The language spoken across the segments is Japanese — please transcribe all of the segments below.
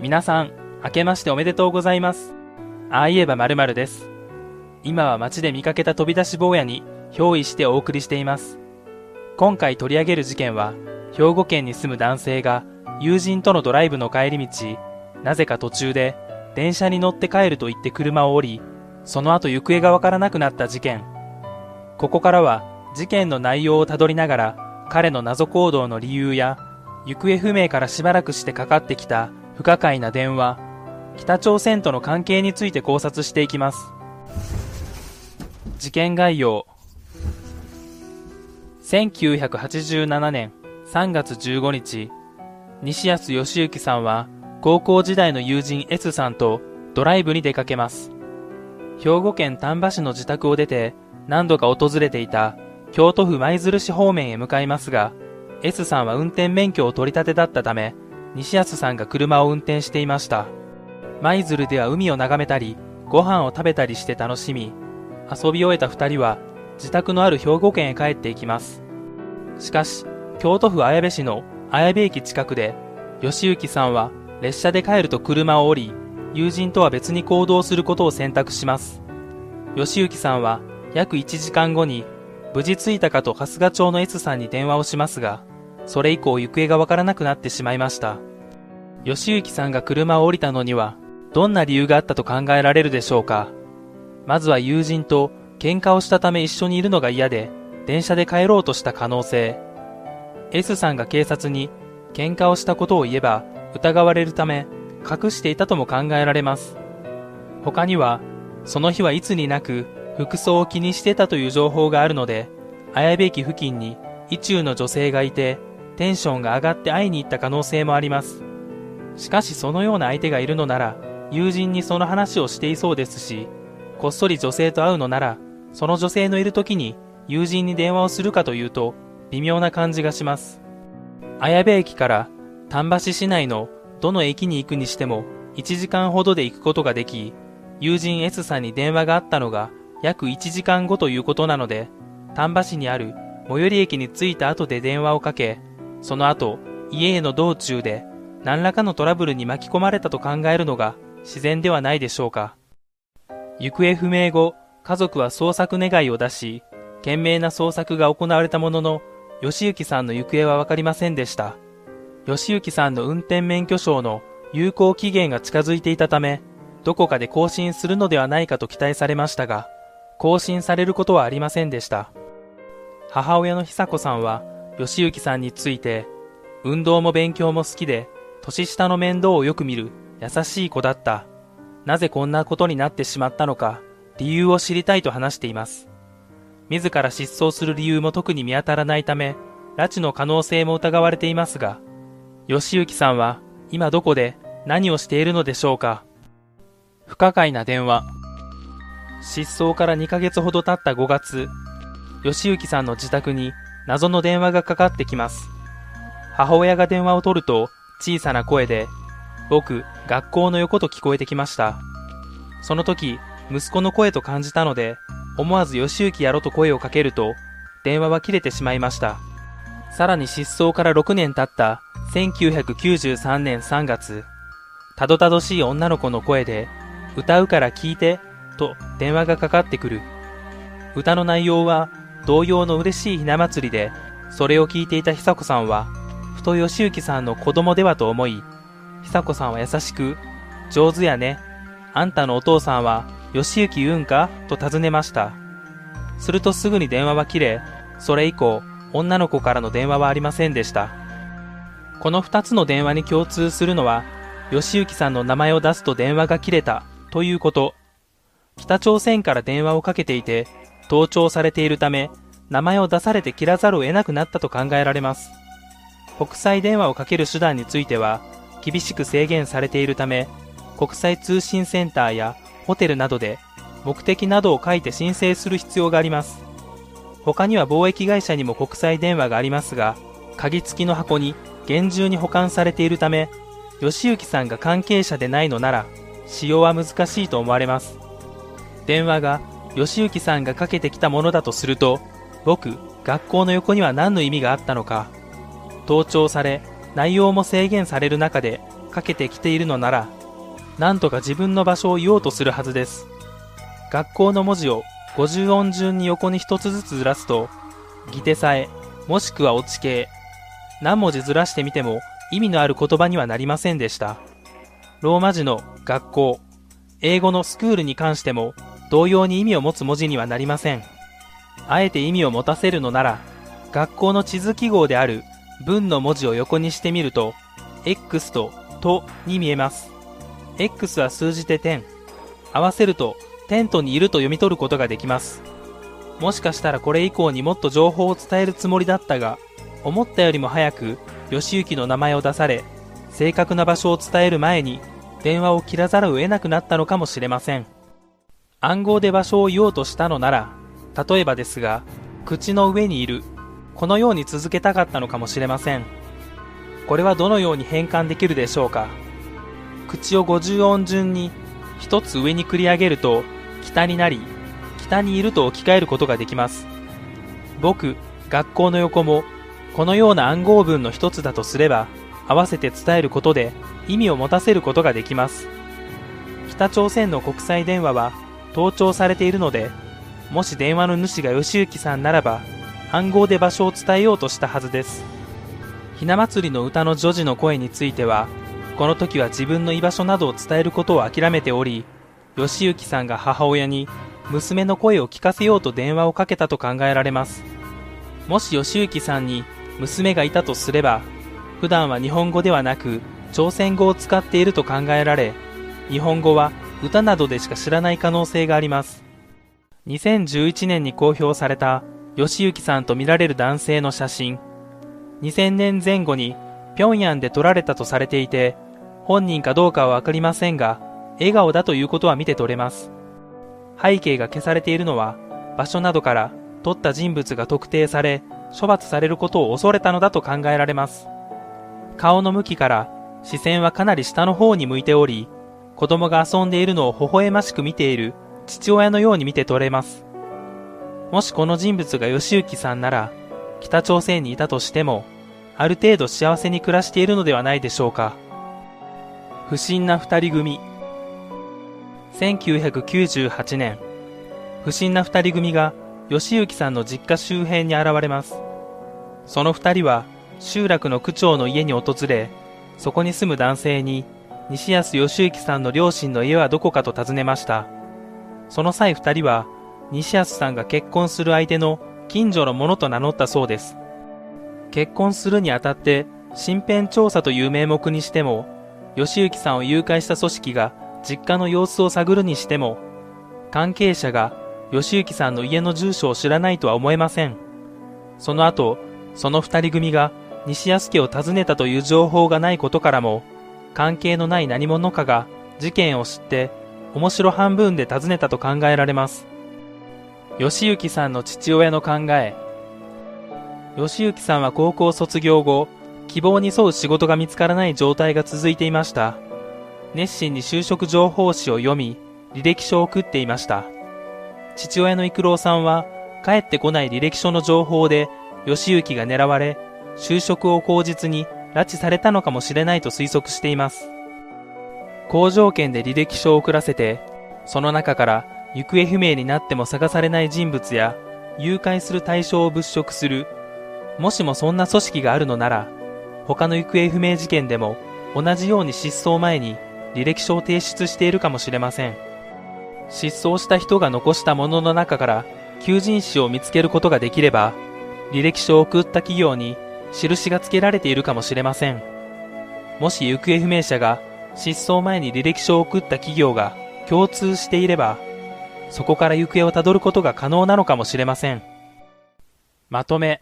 皆さん、明けましておめでとうございます。ああ言えば〇〇です。今は街で見かけた飛び出し坊やに憑依してお送りしています。今回取り上げる事件は、兵庫県に住む男性が友人とのドライブの帰り道、なぜか途中で電車に乗って帰ると言って車を降り、その後行方がわからなくなった事件。ここからは事件の内容をたどりながら彼の謎行動の理由や行方不明からしばらくしてかかってきた不可解な電話、北朝鮮との関係について考察していきます。事件概要1987年3月15日、西安義行さんは高校時代の友人 S さんとドライブに出かけます。兵庫県丹波市の自宅を出て何度か訪れていた京都府舞鶴市方面へ向かいますが、S さんは運転免許を取り立てだったため、西安さんが車を運転していました。舞鶴では海を眺めたり、ご飯を食べたりして楽しみ、遊び終えた二人は自宅のある兵庫県へ帰っていきます。しかし、京都府綾部市の綾部駅近くで、吉行さんは列車で帰ると車を降り、友人とは別に行動することを選択します。吉行さんは約1時間後に無事着いたかと春日町の S さんに電話をしますが、それ以降行方がわからなくなってしまいました。吉行さんが車を降りたのには、どんな理由があったと考えられるでしょうかまずは友人と喧嘩をしたため一緒にいるのが嫌で、電車で帰ろうとした可能性。S さんが警察に喧嘩をしたことを言えば疑われるため隠していたとも考えられます。他には、その日はいつになく服装を気にしてたという情報があるので、綾部駅付近に意中の女性がいて、テンションが上がって会いに行った可能性もあります。しかしそのような相手がいるのなら、友人にその話をしていそうですし、こっそり女性と会うのなら、その女性のいる時に友人に電話をするかというと、微妙な感じがします。綾部駅から丹波市市内のどの駅に行くにしても1時間ほどで行くことができ、友人 S さんに電話があったのが約1時間後ということなので、丹波市にある最寄り駅に着いた後で電話をかけ、その後、家への道中で何らかのトラブルに巻き込まれたと考えるのが自然ではないでしょうか。行方不明後、家族は捜索願いを出し、懸命な捜索が行われたものの、吉行さんの行方はわかりませんでした。吉行さんの運転免許証の有効期限が近づいていたため、どこかで更新するのではないかと期待されましたが、更新されることはありませんでした。母親の久子さんは、吉行さんについて、運動も勉強も好きで、年下の面倒をよく見る優しい子だった。なぜこんなことになってしまったのか、理由を知りたいと話しています。自ら失踪する理由も特に見当たらないため、拉致の可能性も疑われていますが、吉行さんは今どこで何をしているのでしょうか不可解な電話。失踪から2ヶ月ほど経った5月、吉行さんの自宅に謎の電話がかかってきます。母親が電話を取ると小さな声で、僕、学校の横と聞こえてきました。その時、息子の声と感じたので、思わず吉行やろと声をかけると、電話は切れてしまいました。さらに失踪から6年経った1993年3月、たどたどしい女の子の声で、歌うから聞いて、と電話がかかってくる。歌の内容は同様の嬉しいひな祭りで、それを聞いていた久子さんは、ふと吉行さんの子供ではと思い、久子さんは優しく、上手やね。あんたのお父さんは吉行言うんかと尋ねました。するとすぐに電話は切れ、それ以降、女の子からの電話はありませんでした。この二つの電話に共通するのは、吉行さんの名前を出すと電話が切れたということ。北朝鮮から電話をかけていて、盗聴されているため、名前を出されて切らざるを得なくなったと考えられます。国際電話をかける手段については、厳しく制限されているため、国際通信センターやホテルなどで目的などを書いて申請する必要があります。他には貿易会社にも国際電話がありますが、鍵付きの箱に厳重に保管されているため、吉行さんが関係者でないのなら、使用は難しいと思われます。電話が吉行さんがかけてきたものだとすると、僕、学校の横には何の意味があったのか。盗聴され、内容も制限される中で、かけてきているのなら、なんとか自分の場所を言おうとするはずです。学校の文字を50音順に横に一つずつずらすと、ギテさえ、もしくは落ち系、何文字ずらしてみても意味のある言葉にはなりませんでした。ローマ字の学校、英語のスクールに関しても同様に意味を持つ文字にはなりません。あえて意味を持たせるのなら、学校の地図記号である文の文字を横にしてみると、X ととに見えます。X は数字で点。合わせるとテントにいると読み取ることができます。もしかしたらこれ以降にもっと情報を伝えるつもりだったが、思ったよりも早く義行の名前を出され、正確な場所を伝える前に電話を切らざるを得なくなったのかもしれません。暗号で場所を言おうとしたのなら、例えばですが、口の上にいる、このように続けたかったのかもしれません。これはどのように変換できるでしょうか。口を50音順に一つ上に繰り上げると北になり、北にいると置き換えることができます。僕、学校の横もこのような暗号文の一つだとすれば、合わせて伝えることで意味を持たせることができます。北朝鮮の国際電話は盗聴されているので、もし電話の主が義行さんならば、暗号で場所を伝えようとしたはずです。ひな祭りの歌の女児の声については、この時は自分の居場所などを伝えることを諦めており、義行さんが母親に娘の声を聞かせようと電話をかけたと考えられます。もし義行さんに娘がいたとすれば、普段は日本語ではなく朝鮮語を使っていると考えられ、日本語は歌などでしか知らない可能性があります。2011年に公表された吉行さんとみられる男性の写真。2000年前後に平壌で撮られたとされていて、本人かどうかはわかりませんが、笑顔だということは見て取れます。背景が消されているのは、場所などから撮った人物が特定され、処罰されることを恐れたのだと考えられます。顔の向きから視線はかなり下の方に向いており、子供が遊んでいるのを微笑ましく見ている父親のように見て取れます。もしこの人物が義行さんなら、北朝鮮にいたとしても、ある程度幸せに暮らしているのではないでしょうか。不審な二人組。1998年、不審な二人組が義行さんの実家周辺に現れます。その二人は集落の区長の家に訪れ、そこに住む男性に西安義行さんの両親の家はどこかと尋ねました。その際二人は西安さんが結婚する相手の近所の者と名乗ったそうです。結婚するにあたって身辺調査という名目にしても、義行さんを誘拐した組織が実家の様子を探るにしても、関係者が義行さんの家の住所を知らないとは思えません。その後、その二人組が西安家を訪ねたという情報がないことからも、関係のない何者かが事件を知って面白半分で訪ねたと考えられます。義行さんの父親の考え。義行さんは高校卒業後、希望に沿う仕事が見つからない状態が続いていました。熱心に就職情報誌を読み、履歴書を送っていました。父親の育郎さんは、帰ってこない履歴書の情報で、義行が狙われ、就職を口実に拉致されたのかもしれないと推測しています。工場圏で履歴書を送らせて、その中から行方不明になっても探されない人物や、誘拐する対象を物色する。もしもそんな組織があるのなら、他の行方不明事件でも同じように失踪前に履歴書を提出しているかもしれません。失踪した人が残したものの中から求人誌を見つけることができれば、履歴書を送った企業に印が付けられているかもしれません。もし行方不明者が失踪前に履歴書を送った企業が共通していれば、そこから行方をたどることが可能なのかもしれません。まとめ。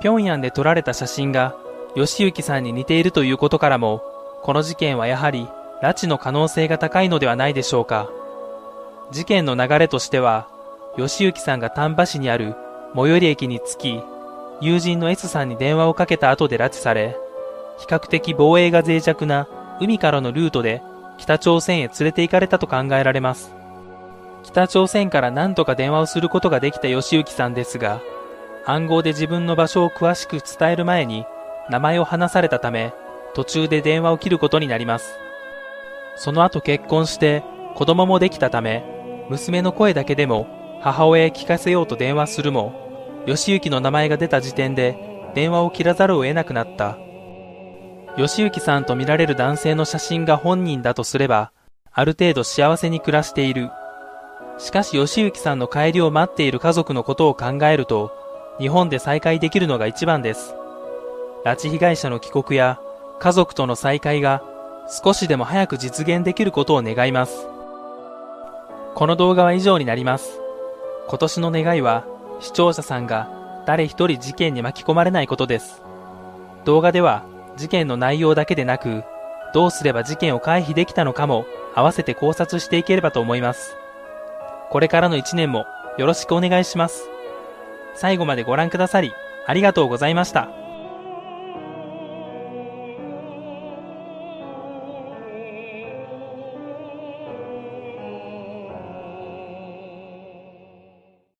平壌で撮られた写真が吉行さんに似ているということからも、この事件はやはり拉致の可能性が高いのではないでしょうか。事件の流れとしては、吉行さんが丹波市にある最寄り駅に着き、友人の S さんに電話をかけた後で拉致され、比較的防衛が脆弱な海からのルートで北朝鮮へ連れて行かれたと考えられます。北朝鮮から何とか電話をすることができた吉行さんですが、暗号で自分の場所を詳しく伝える前に名前を話されたため、途中で電話を切ることになります。その後結婚して子供もできたため、娘の声だけでも母親へ聞かせようと電話するも、義行の名前が出た時点で電話を切らざるを得なくなった。義行さんと見られる男性の写真が本人だとすれば、ある程度幸せに暮らしている。しかし義行さんの帰りを待っている家族のことを考えると、日本で再会できるのが一番です。拉致被害者の帰国や家族との再会が少しでも早く実現できることを願います。この動画は以上になります。今年の願いは視聴者さんが誰一人事件に巻き込まれないことです。動画では事件の内容だけでなく、どうすれば事件を回避できたのかも合わせて考察していければと思います。これからの1年もよろしくお願いします。最後までご覧くださりありがとうございました。